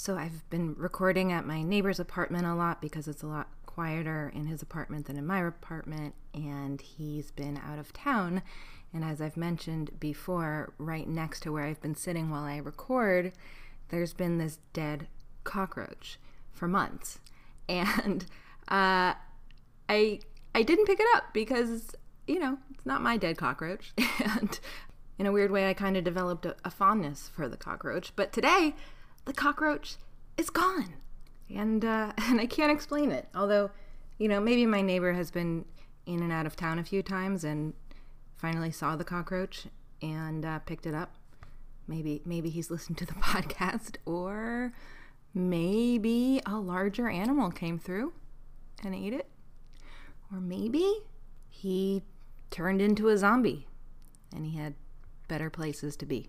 So I've been recording at my neighbor's apartment a lot because it's a lot quieter in his apartment than in my apartment, and he's been out of town. And as I've mentioned before, right next to where I've been sitting while I record, there's been this dead cockroach for months. And uh, I I didn't pick it up because you know it's not my dead cockroach, and in a weird way, I kind of developed a, a fondness for the cockroach. But today, the cockroach is gone, and uh, and I can't explain it. Although, you know, maybe my neighbor has been in and out of town a few times and finally saw the cockroach and uh, picked it up. Maybe maybe he's listened to the podcast, or maybe a larger animal came through and ate it. Or maybe he turned into a zombie and he had better places to be.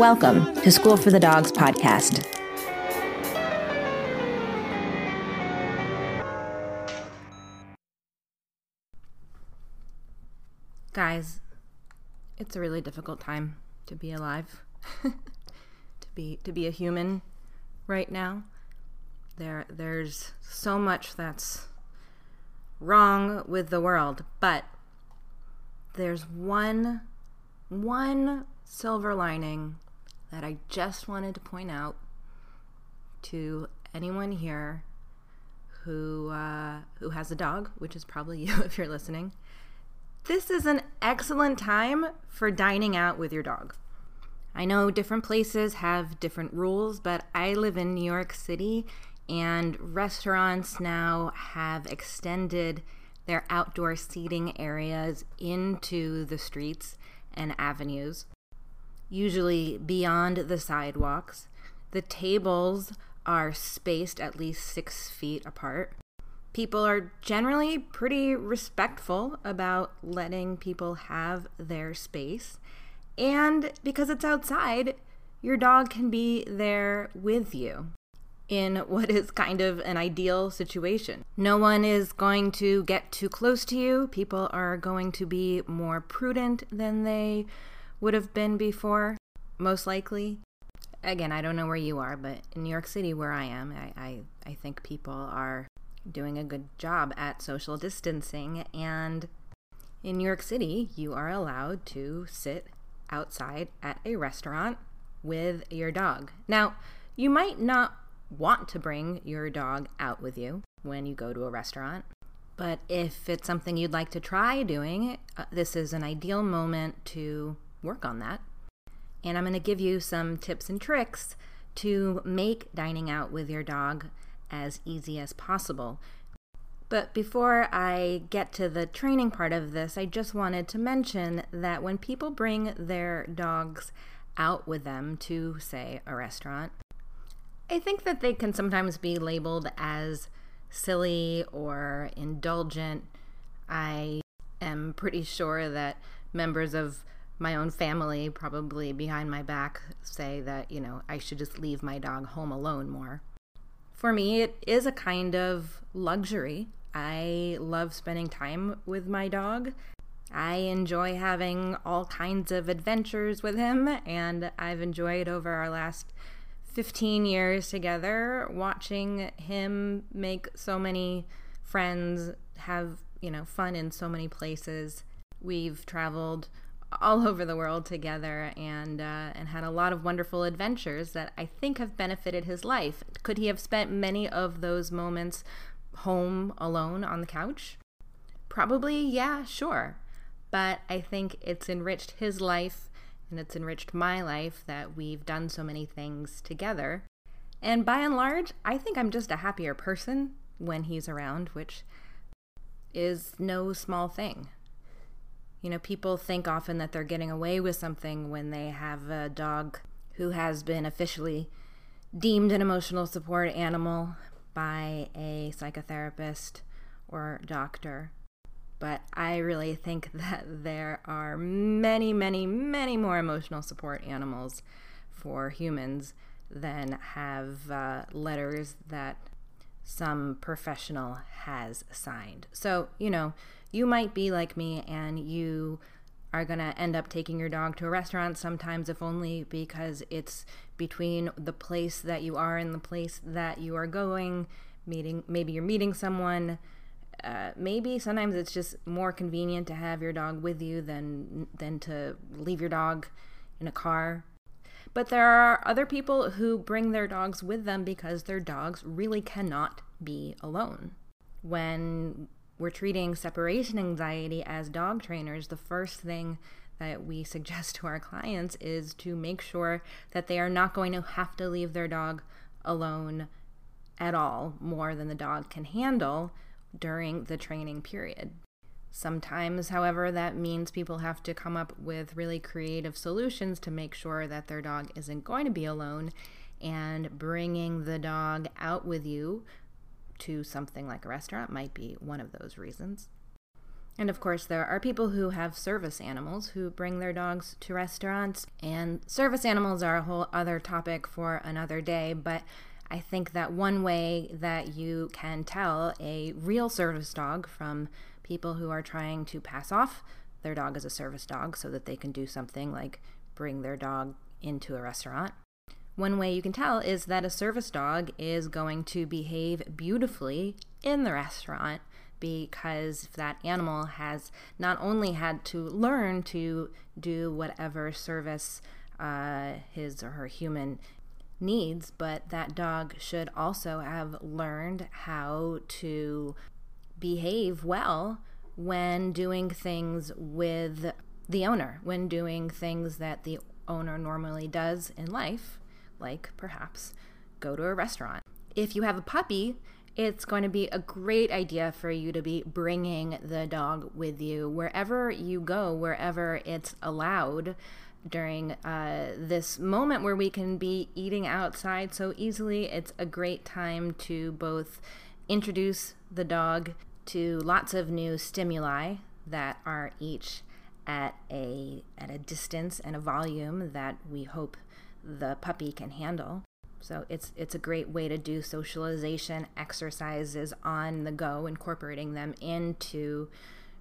Welcome to School for the Dogs podcast. Guys, it's a really difficult time to be alive. to be to be a human right now. There there's so much that's wrong with the world, but there's one one silver lining that I just wanted to point out to anyone here who uh, who has a dog, which is probably you if you're listening. This is an excellent time for dining out with your dog. I know different places have different rules, but I live in New York City and restaurants now have extended their outdoor seating areas into the streets and avenues, usually beyond the sidewalks. The tables are spaced at least six feet apart. People are generally pretty respectful about letting people have their space. And because it's outside, your dog can be there with you in what is kind of an ideal situation. No one is going to get too close to you. People are going to be more prudent than they would have been before, most likely. Again, I don't know where you are, but in New York City, where I am, I, I, I think people are doing a good job at social distancing. And in New York City, you are allowed to sit outside at a restaurant with your dog. Now, you might not want to bring your dog out with you when you go to a restaurant, but if it's something you'd like to try doing, uh, this is an ideal moment to work on that. And I'm going to give you some tips and tricks to make dining out with your dog as easy as possible. But before I get to the training part of this, I just wanted to mention that when people bring their dogs out with them to, say, a restaurant, I think that they can sometimes be labeled as silly or indulgent. I am pretty sure that members of my own family, probably behind my back, say that, you know, I should just leave my dog home alone more. For me, it is a kind of luxury. I love spending time with my dog. I enjoy having all kinds of adventures with him, and I've enjoyed over our last 15 years together watching him make so many friends, have, you know, fun in so many places. We've traveled all over the world together and uh, and had a lot of wonderful adventures that I think have benefited his life. Could he have spent many of those moments home alone on the couch? Probably, yeah, sure. But I think it's enriched his life and it's enriched my life that we've done so many things together. And by and large, I think I'm just a happier person when he's around, which is no small thing. You know, people think often that they're getting away with something when they have a dog who has been officially deemed an emotional support animal by a psychotherapist or doctor. But I really think that there are many, many, many more emotional support animals for humans than have uh, letters that some professional has signed. So, you know, you might be like me and you are going to end up taking your dog to a restaurant sometimes, if only because it's between the place that you are and the place that you are going. Meeting, maybe you're meeting someone. Uh, maybe sometimes it's just more convenient to have your dog with you than than to leave your dog in a car. But there are other people who bring their dogs with them because their dogs really cannot be alone. When we're treating separation anxiety as dog trainers, the first thing that we suggest to our clients is to make sure that they are not going to have to leave their dog alone at all more than the dog can handle during the training period. Sometimes, however, that means people have to come up with really creative solutions to make sure that their dog isn't going to be alone and bringing the dog out with you to something like a restaurant might be one of those reasons. And of course, there are people who have service animals who bring their dogs to restaurants. And service animals are a whole other topic for another day, but I think that one way that you can tell a real service dog from people who are trying to pass off their dog as a service dog so that they can do something like bring their dog into a restaurant one way you can tell is that a service dog is going to behave beautifully in the restaurant because that animal has not only had to learn to do whatever service uh, his or her human needs, but that dog should also have learned how to behave well when doing things with the owner, when doing things that the owner normally does in life like perhaps go to a restaurant. If you have a puppy, it's going to be a great idea for you to be bringing the dog with you wherever you go, wherever it's allowed during uh, this moment where we can be eating outside so easily. It's a great time to both introduce the dog to lots of new stimuli that are each at a at a distance and a volume that we hope the puppy can handle. So it's it's a great way to do socialization exercises on the go, incorporating them into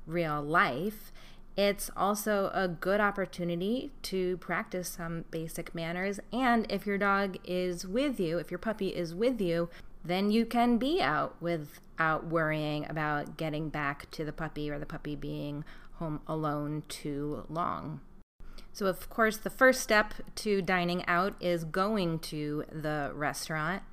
real life. It's also a good opportunity to practice some basic manners. And if your dog is with you, if your puppy is with you, then you can be out without worrying about getting back to the puppy or the puppy being home alone too long. So, of course, the first step to dining out is going to the restaurant.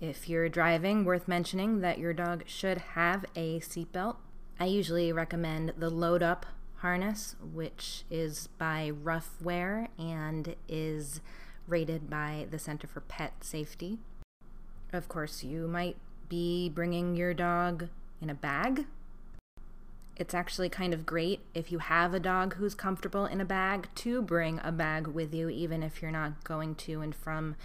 If you're driving, worth mentioning that your dog should have a seatbelt. I usually recommend the load up harness, which is by Ruffwear and is rated by the Center for Pet Safety. Of course, you might be bringing your dog in a bag it's actually kind of great if you have a dog who's comfortable in a bag to bring a bag with you, even if you're not going to and from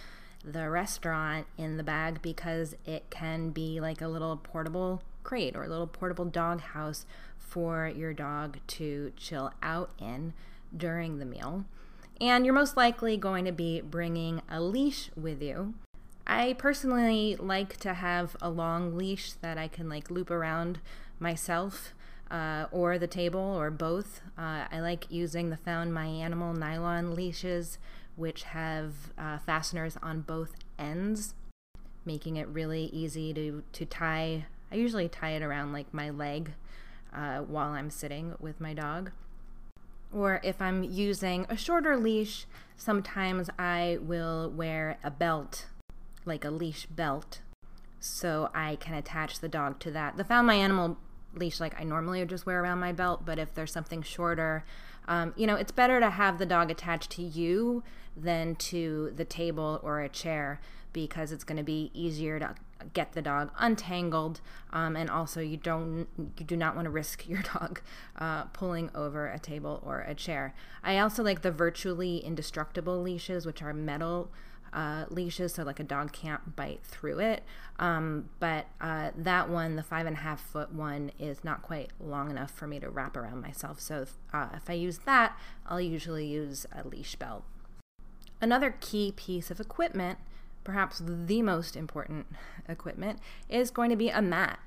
the restaurant in the bag, because it can be like a little portable crate or a little portable dog house for your dog to chill out in during the meal. And you're most likely going to be bringing a leash with you. I personally like to have a long leash that I can like loop around myself uh, or the table or both. Uh, I like using the Found My Animal nylon leashes, which have uh, fasteners on both ends, making it really easy to, to tie. I usually tie it around like my leg uh, while I'm sitting with my dog. Or if I'm using a shorter leash, sometimes I will wear a belt, like a leash belt, so I can attach the dog to that. The Found My Animal leash like I normally would just wear around my belt, but if there's something shorter, um, you know, it's better to have the dog attached to you than to the table or a chair because it's going to be easier to get the dog untangled um, and also you don't you do not want to risk your dog uh, pulling over a table or a chair. I also like the virtually indestructible leashes which are metal uh, leashes, so like a dog can't bite through it. Um, but uh, that one, the five and a half foot one, is not quite long enough for me to wrap around myself. So if, uh, if I use that, I'll usually use a leash belt. Another key piece of equipment, perhaps the most important equipment, is going to be a mat.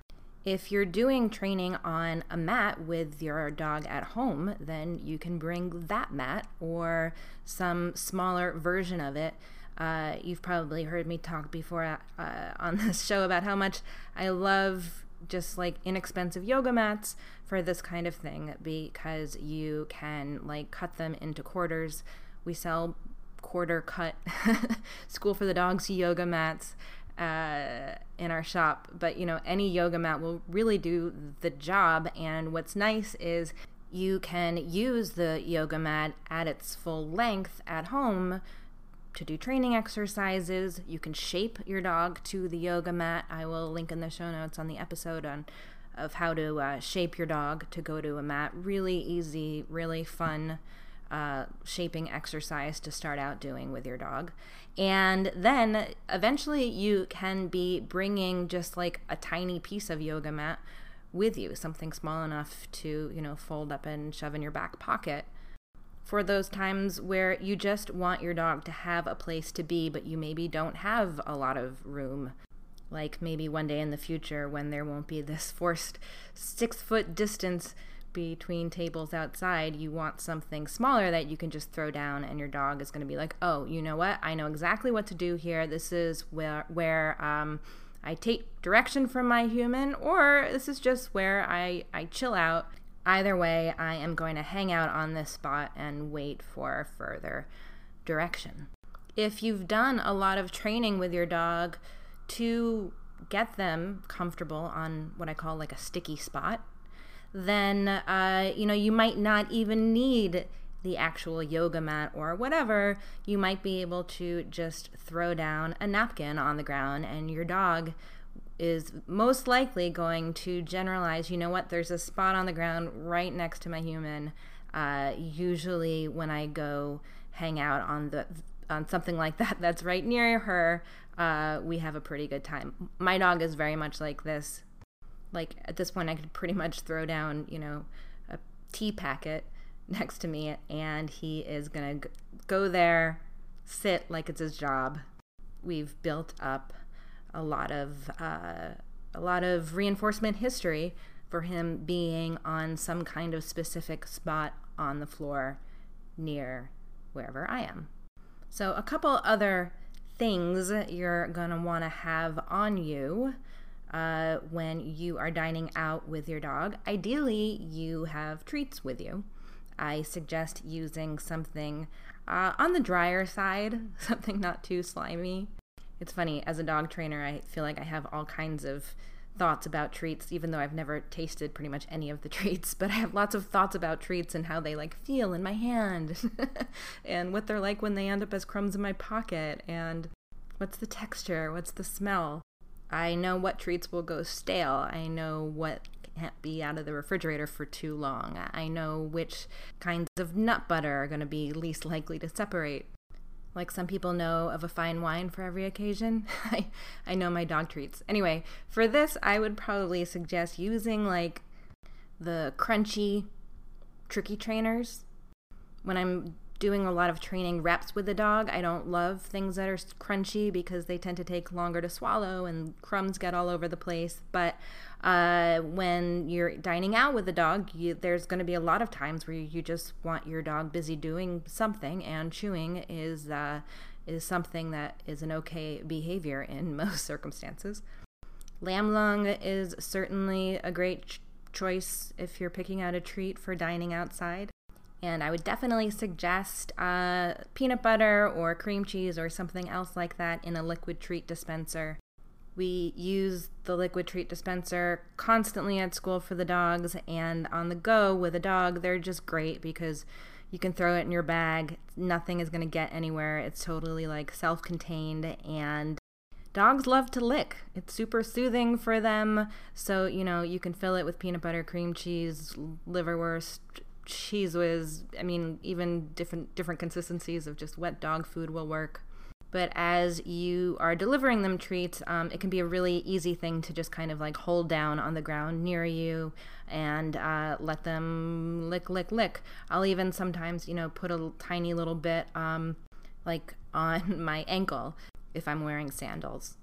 If you're doing training on a mat with your dog at home, then you can bring that mat or some smaller version of it. Uh, you've probably heard me talk before uh, on this show about how much I love just like inexpensive yoga mats for this kind of thing because you can like cut them into quarters. We sell quarter cut school for the dogs yoga mats uh, in our shop, but you know, any yoga mat will really do the job. And what's nice is you can use the yoga mat at its full length at home to do training exercises. You can shape your dog to the yoga mat. I will link in the show notes on the episode on of how to uh, shape your dog to go to a mat. Really easy, really fun uh, shaping exercise to start out doing with your dog. And then eventually you can be bringing just like a tiny piece of yoga mat with you, something small enough to, you know, fold up and shove in your back pocket for those times where you just want your dog to have a place to be, but you maybe don't have a lot of room. Like maybe one day in the future when there won't be this forced six foot distance between tables outside, you want something smaller that you can just throw down, and your dog is going to be like, "Oh, you know what? I know exactly what to do here. This is where where um, I take direction from my human, or this is just where I I chill out." Either way, I am going to hang out on this spot and wait for further direction. If you've done a lot of training with your dog to get them comfortable on what I call like a sticky spot, then uh, you know you might not even need the actual yoga mat or whatever. You might be able to just throw down a napkin on the ground, and your dog is most likely going to generalize. You know what? There's a spot on the ground right next to my human. Uh, usually, when I go hang out on the on something like that that's right near her, uh, we have a pretty good time. My dog is very much like this like at this point I could pretty much throw down, you know, a tea packet next to me and he is to go there, sit like it's his job. We've built up a lot of uh, a lot of reinforcement history for him being on some kind of specific spot on the floor near wherever I am. So a couple other things you're to want to have on you uh, when you are dining out with your dog. Ideally, you have treats with you. I suggest using something uh, on the drier side, something not too slimy. It's funny, as a dog trainer, I feel like I have all kinds of thoughts about treats, even though I've never tasted pretty much any of the treats. But I have lots of thoughts about treats and how they like feel in my hand, and what they're like when they end up as crumbs in my pocket, and what's the texture, what's the smell. I know what treats will go stale. I know what can't be out of the refrigerator for too long. I know which kinds of nut butter are going to be least likely to separate. Like some people know of a fine wine for every occasion. I, I know my dog treats. Anyway, for this, I would probably suggest using like the crunchy tricky trainers. When I'm doing a lot of training reps with the dog. I don't love things that are crunchy because they tend to take longer to swallow and crumbs get all over the place. But uh, when you're dining out with the dog, you, there's going to be a lot of times where you just want your dog busy doing something, and chewing is uh, is something that is an okay behavior in most circumstances. Lamb lung is certainly a great ch- choice if you're picking out a treat for dining outside. And I would definitely suggest uh, peanut butter or cream cheese or something else like that in a liquid treat dispenser. We use the liquid treat dispenser constantly at school for the dogs and on the go with a dog. They're just great because you can throw it in your bag. Nothing is going to get anywhere. It's totally like self contained and dogs love to lick. It's super soothing for them. So, you know, you can fill it with peanut butter, cream cheese, liverwurst, Cheez Whiz. I mean, even different different consistencies of just wet dog food will work. But as you are delivering them treats, um, it can be a really easy thing to just kind of like hold down on the ground near you and uh, let them lick, lick, lick. I'll even sometimes, you know, put a tiny little bit um, like on my ankle if I'm wearing sandals.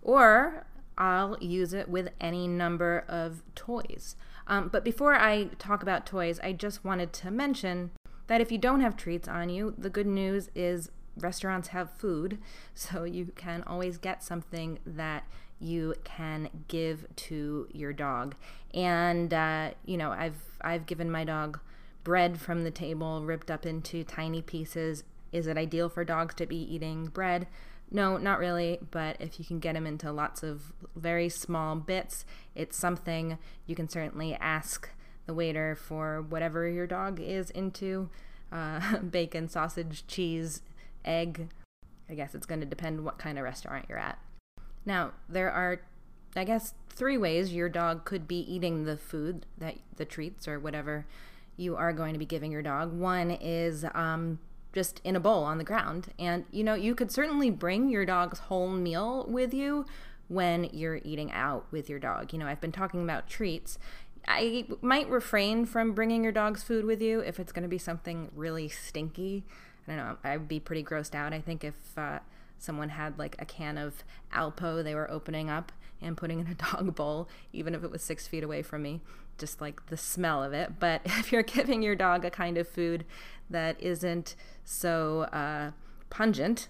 Or I'll use it with any number of toys. Um, but before I talk about toys, I just wanted to mention that if you don't have treats on you, the good news is restaurants have food, so you can always get something that you can give to your dog. And uh, you know, I've I've given my dog bread from the table, ripped up into tiny pieces. Is it ideal for dogs to be eating bread? No, not really, but if you can get them into lots of very small bits, it's something you can certainly ask the waiter for whatever your dog is into uh, bacon, sausage, cheese, egg. I guess it's going to depend what kind of restaurant you're at. Now, there are, I guess, three ways your dog could be eating the food, that the treats or whatever you are going to be giving your dog. One is um, just in a bowl on the ground. And, you know, you could certainly bring your dog's whole meal with you when you're eating out with your dog. You know, I've been talking about treats. I might refrain from bringing your dog's food with you if it's going to be something really stinky. I don't know. I'd be pretty grossed out. I think if uh, someone had like a can of Alpo they were opening up and putting in a dog bowl, even if it was six feet away from me, just like the smell of it. But if you're giving your dog a kind of food that isn't so uh, pungent,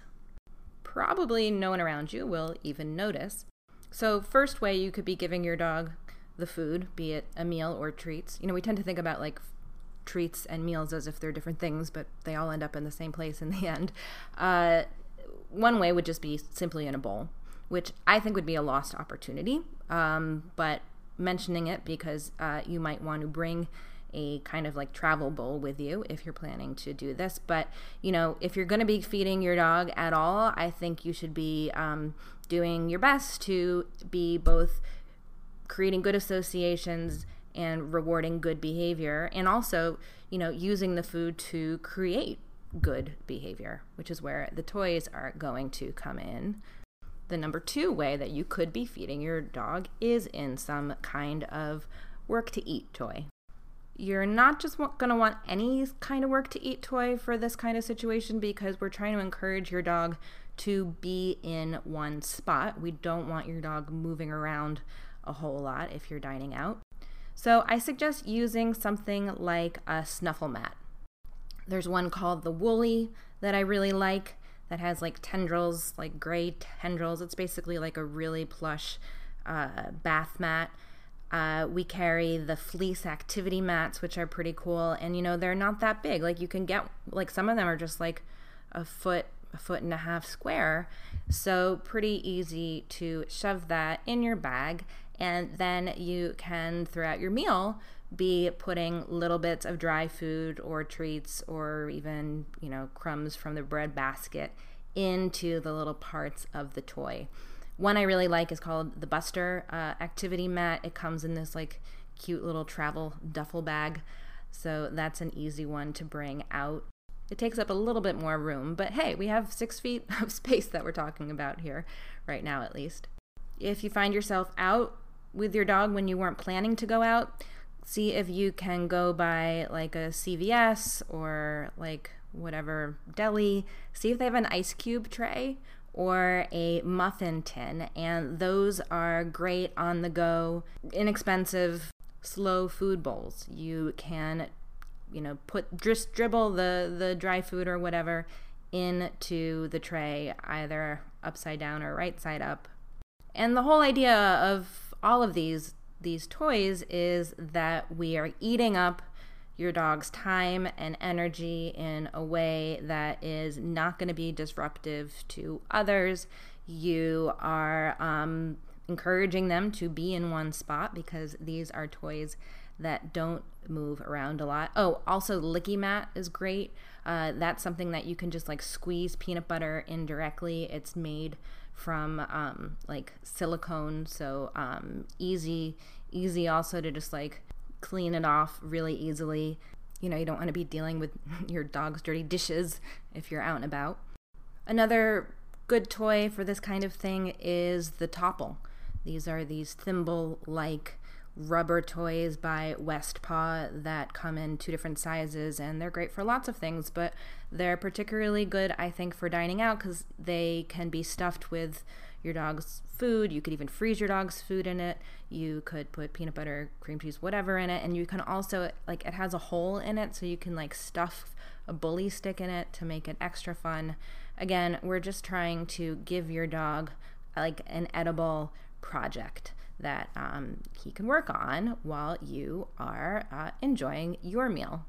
probably no one around you will even notice. So, first way you could be giving your dog the food, be it a meal or treats. You know, we tend to think about like treats and meals as if they're different things, but they all end up in the same place in the end. Uh, one way would just be simply in a bowl, which I think would be a lost opportunity. Um, but mentioning it because uh, you might want to bring a kind of like travel bowl with you if you're planning to do this. But, you know, if you're going to be feeding your dog at all, I think you should be um, doing your best to be both creating good associations and rewarding good behavior and also, you know, using the food to create good behavior, which is where the toys are going to come in. The number two way that you could be feeding your dog is in some kind of work to eat toy. You're not just going to want any kind of work to eat toy for this kind of situation because we're trying to encourage your dog to be in one spot. We don't want your dog moving around a whole lot if you're dining out. So I suggest using something like a snuffle mat. There's one called the Woolly that I really like that has like tendrils, like gray tendrils. It's basically like a really plush uh, bath mat. Uh, we carry the fleece activity mats, which are pretty cool, and you know they're not that big. Like you can get like some of them are just like a foot, a foot and a half square, so pretty easy to shove that in your bag, and then you can throughout your meal be putting little bits of dry food or treats or even, you know, crumbs from the bread basket into the little parts of the toy. One I really like is called the Buster uh, Activity Mat. It comes in this like cute little travel duffel bag. So that's an easy one to bring out. It takes up a little bit more room, but hey, we have six feet of space that we're talking about here, right now at least. If you find yourself out with your dog when you weren't planning to go out, see if you can go by like a CVS or like whatever deli, see if they have an ice cube tray or a muffin tin. And those are great on the go, inexpensive, slow food bowls. You can, you know, put just dribble the, the dry food or whatever into the tray, either upside down or right side up. And the whole idea of all of these these toys is that we are eating up your dog's time and energy in a way that is not going to be disruptive to others. You are um, encouraging them to be in one spot because these are toys that don't move around a lot. Oh, also, LickiMat is great. Uh, that's something that you can just like squeeze peanut butter indirectly. It's made from um, like silicone, so um, easy, easy also to just like clean it off really easily. You know, you don't want to be dealing with your dog's dirty dishes if you're out and about. Another good toy for this kind of thing is the Topple. These are these thimble like rubber toys by West Paw that come in two different sizes and they're great for lots of things, but they're particularly good, I think, for dining out because they can be stuffed with your dog's food. You could even freeze your dog's food in it. You could put peanut butter, cream cheese, whatever in it. And you can also, like, it has a hole in it so you can, like, stuff a bully stick in it to make it extra fun. Again, we're just trying to give your dog, like, an edible project that um, he can work on while you are uh, enjoying your meal.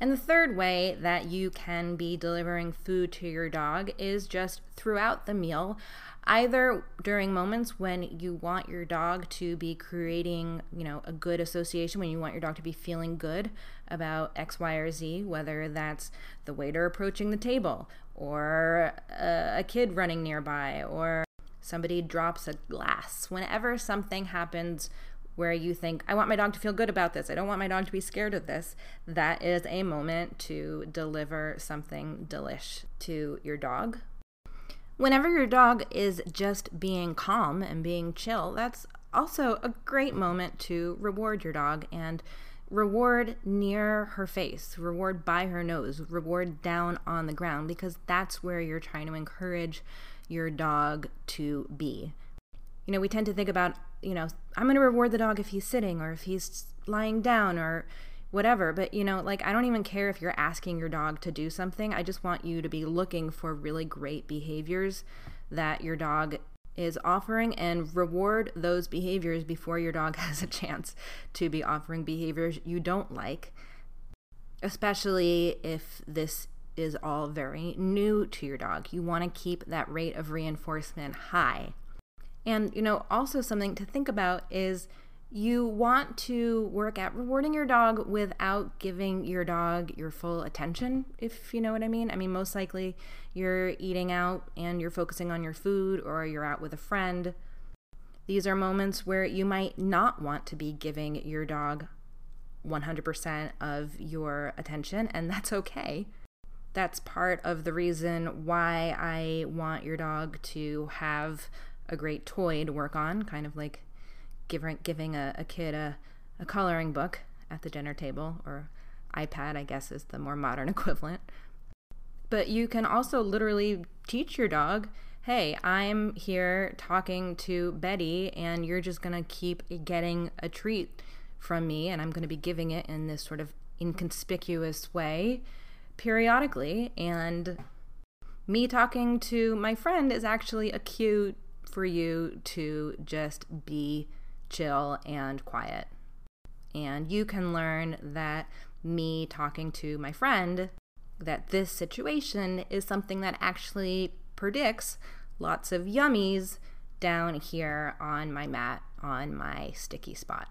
And the third way that you can be delivering food to your dog is just throughout the meal, either during moments when you want your dog to be creating, you know, a good association, when you want your dog to be feeling good about X, Y, or Z, whether that's the waiter approaching the table or a, a kid running nearby or somebody drops a glass, whenever something happens where you think, I want my dog to feel good about this, I don't want my dog to be scared of this, that is a moment to deliver something delish to your dog. Whenever your dog is just being calm and being chill, that's also a great moment to reward your dog and reward near her face, reward by her nose, reward down on the ground, because that's where you're trying to encourage your dog to be. You know, we tend to think about, you know, I'm going to reward the dog if he's sitting or if he's lying down or whatever. But, you know, like, I don't even care if you're asking your dog to do something. I just want you to be looking for really great behaviors that your dog is offering and reward those behaviors before your dog has a chance to be offering behaviors you don't like, especially if this is all very new to your dog. You want to keep that rate of reinforcement high. And, you know, also something to think about is you want to work at rewarding your dog without giving your dog your full attention, if you know what I mean. I mean, most likely you're eating out and you're focusing on your food or you're out with a friend. These are moments where you might not want to be giving your dog 100% of your attention, and that's okay that's part of the reason why I want your dog to have a great toy to work on, kind of like giving giving a, a kid a, a coloring book at the dinner table or iPad, I guess is the more modern equivalent. But you can also literally teach your dog, hey, I'm here talking to Betty, and you're just going to keep getting a treat from me, and I'm going to be giving it in this sort of inconspicuous way periodically. And me talking to my friend is actually a cue for you to just be chill and quiet. And you can learn that me talking to my friend, that this situation is something that actually predicts lots of yummies down here on my mat on my sticky spot.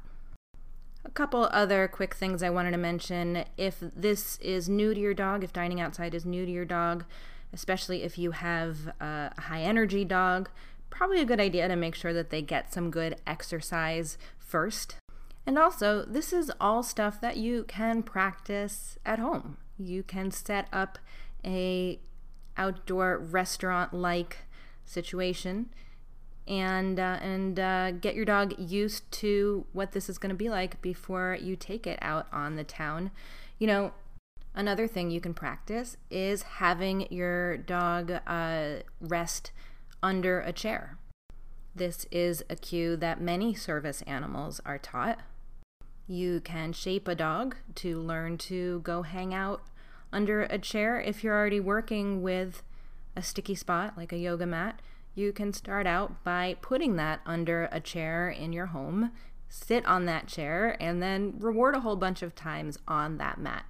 A couple other quick things I wanted to mention. If this is new to your dog, if dining outside is new to your dog, especially if you have a high energy dog, probably a good idea to make sure that they get some good exercise first. And also, this is all stuff that you can practice at home. You can set up a outdoor restaurant like situation and uh, and uh, get your dog used to what this is going to be like before you take it out on the town. You know, another thing you can practice is having your dog uh, rest under a chair. This is a cue that many service animals are taught. You can shape a dog to learn to go hang out under a chair if you're already working with a sticky spot like a yoga mat you can start out by putting that under a chair in your home, sit on that chair, and then reward a whole bunch of times on that mat.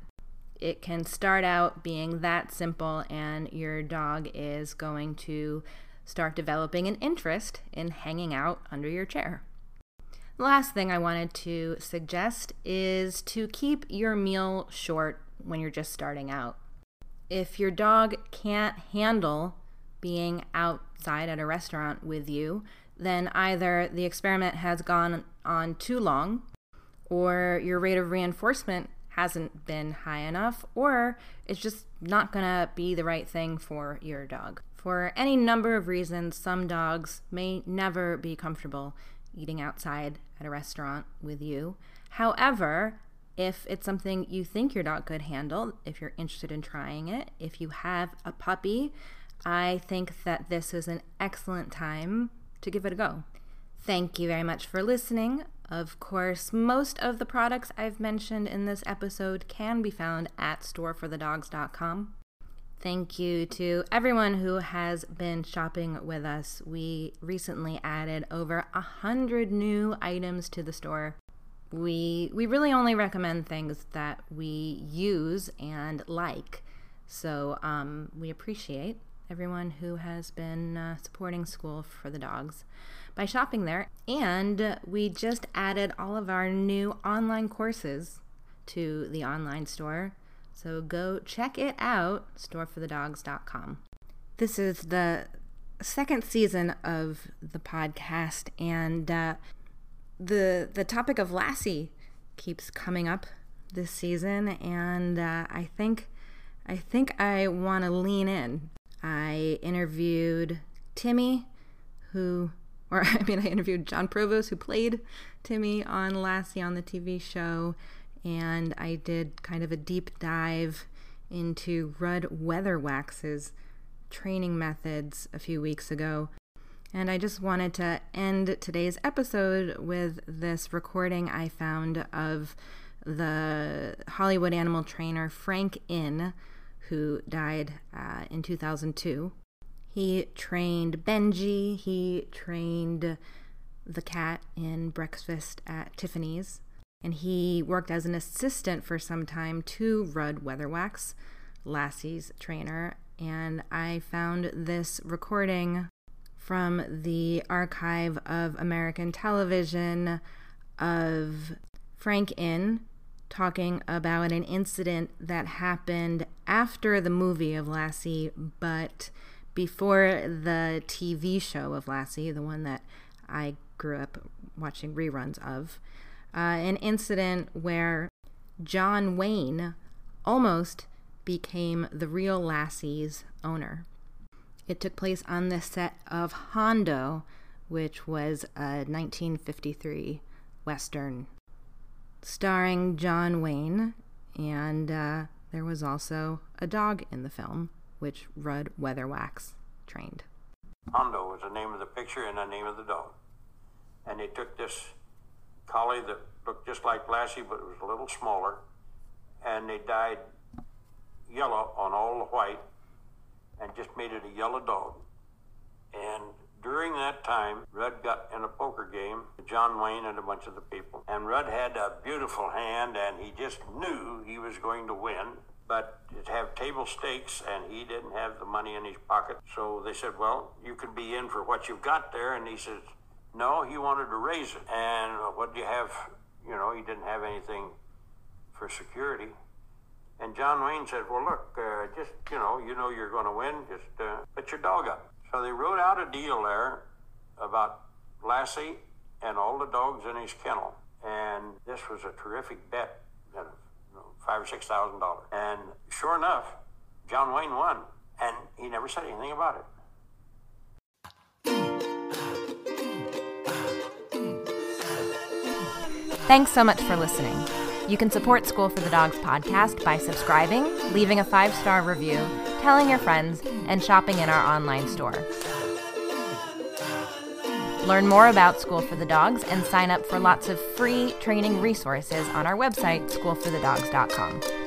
It can start out being that simple, and your dog is going to start developing an interest in hanging out under your chair. The last thing I wanted to suggest is to keep your meal short when you're just starting out. If your dog can't handle being outside at a restaurant with you, then either the experiment has gone on too long, or your rate of reinforcement hasn't been high enough, or it's just not gonna be the right thing for your dog. For any number of reasons, some dogs may never be comfortable eating outside at a restaurant with you. However, if it's something you think your dog could handle, if you're interested in trying it, if you have a puppy, I think that this is an excellent time to give it a go. Thank you very much for listening. Of course, most of the products I've mentioned in this episode can be found at storeforthedogs.com. Thank you to everyone who has been shopping with us. We recently added over a hundred new items to the store. We we really only recommend things that we use and like. So um, we appreciate everyone who has been uh, supporting School for the Dogs by shopping there. And we just added all of our new online courses to the online store. So go check it out, storeforthedogs.com. This is the second season of the podcast, and uh, the the topic of Lassie keeps coming up this season, and uh, I think I think I want to lean in. I interviewed Timmy, who or I mean, I interviewed John Provost, who played Timmy on Lassie on the TV show, and I did kind of a deep dive into Rudd Weatherwax's training methods a few weeks ago. And I just wanted to end today's episode with this recording I found of the Hollywood animal trainer Frank Inn, who died uh, in 2002. He trained Benji, he trained the cat in Breakfast at Tiffany's, and he worked as an assistant for some time to Rudd Weatherwax, Lassie's trainer. And I found this recording from the archive of American television of Frank Inn talking about an incident that happened after the movie of Lassie, but before the TV show of Lassie, the one that I grew up watching reruns of, uh, an incident where John Wayne almost became the real Lassie's owner. It took place on the set of Hondo, which was a 1953 Western starring John Wayne, and uh, there was also a dog in the film which Rudd Weatherwax trained. Hondo was the name of the picture and the name of the dog. And they took this collie that looked just like Lassie, but it was a little smaller, and they dyed yellow on all the white and just made it a yellow dog. And during that time, Rudd got in a poker game with John Wayne and a bunch of the people. And Rudd had a beautiful hand, and he just knew he was going to win but it have table stakes and he didn't have the money in his pocket. So they said, well, you could be in for what you've got there. And he says, no, he wanted to raise it. And what do you have? You know, he didn't have anything for security. And John Wayne said, well, look, uh, just, you know, you know you're going to win. Just uh, put your dog up. So they wrote out a deal there about Lassie and all the dogs in his kennel. And this was a terrific bet five or six thousand dollars. And sure enough, John Wayne won, and he never said anything about it. Thanks so much for listening. You can support School for the Dogs podcast by subscribing, leaving a five star review, telling your friends, and shopping in our online store. Learn more about School for the Dogs and sign up for lots of free training resources on our website, schoolforthedogs.com.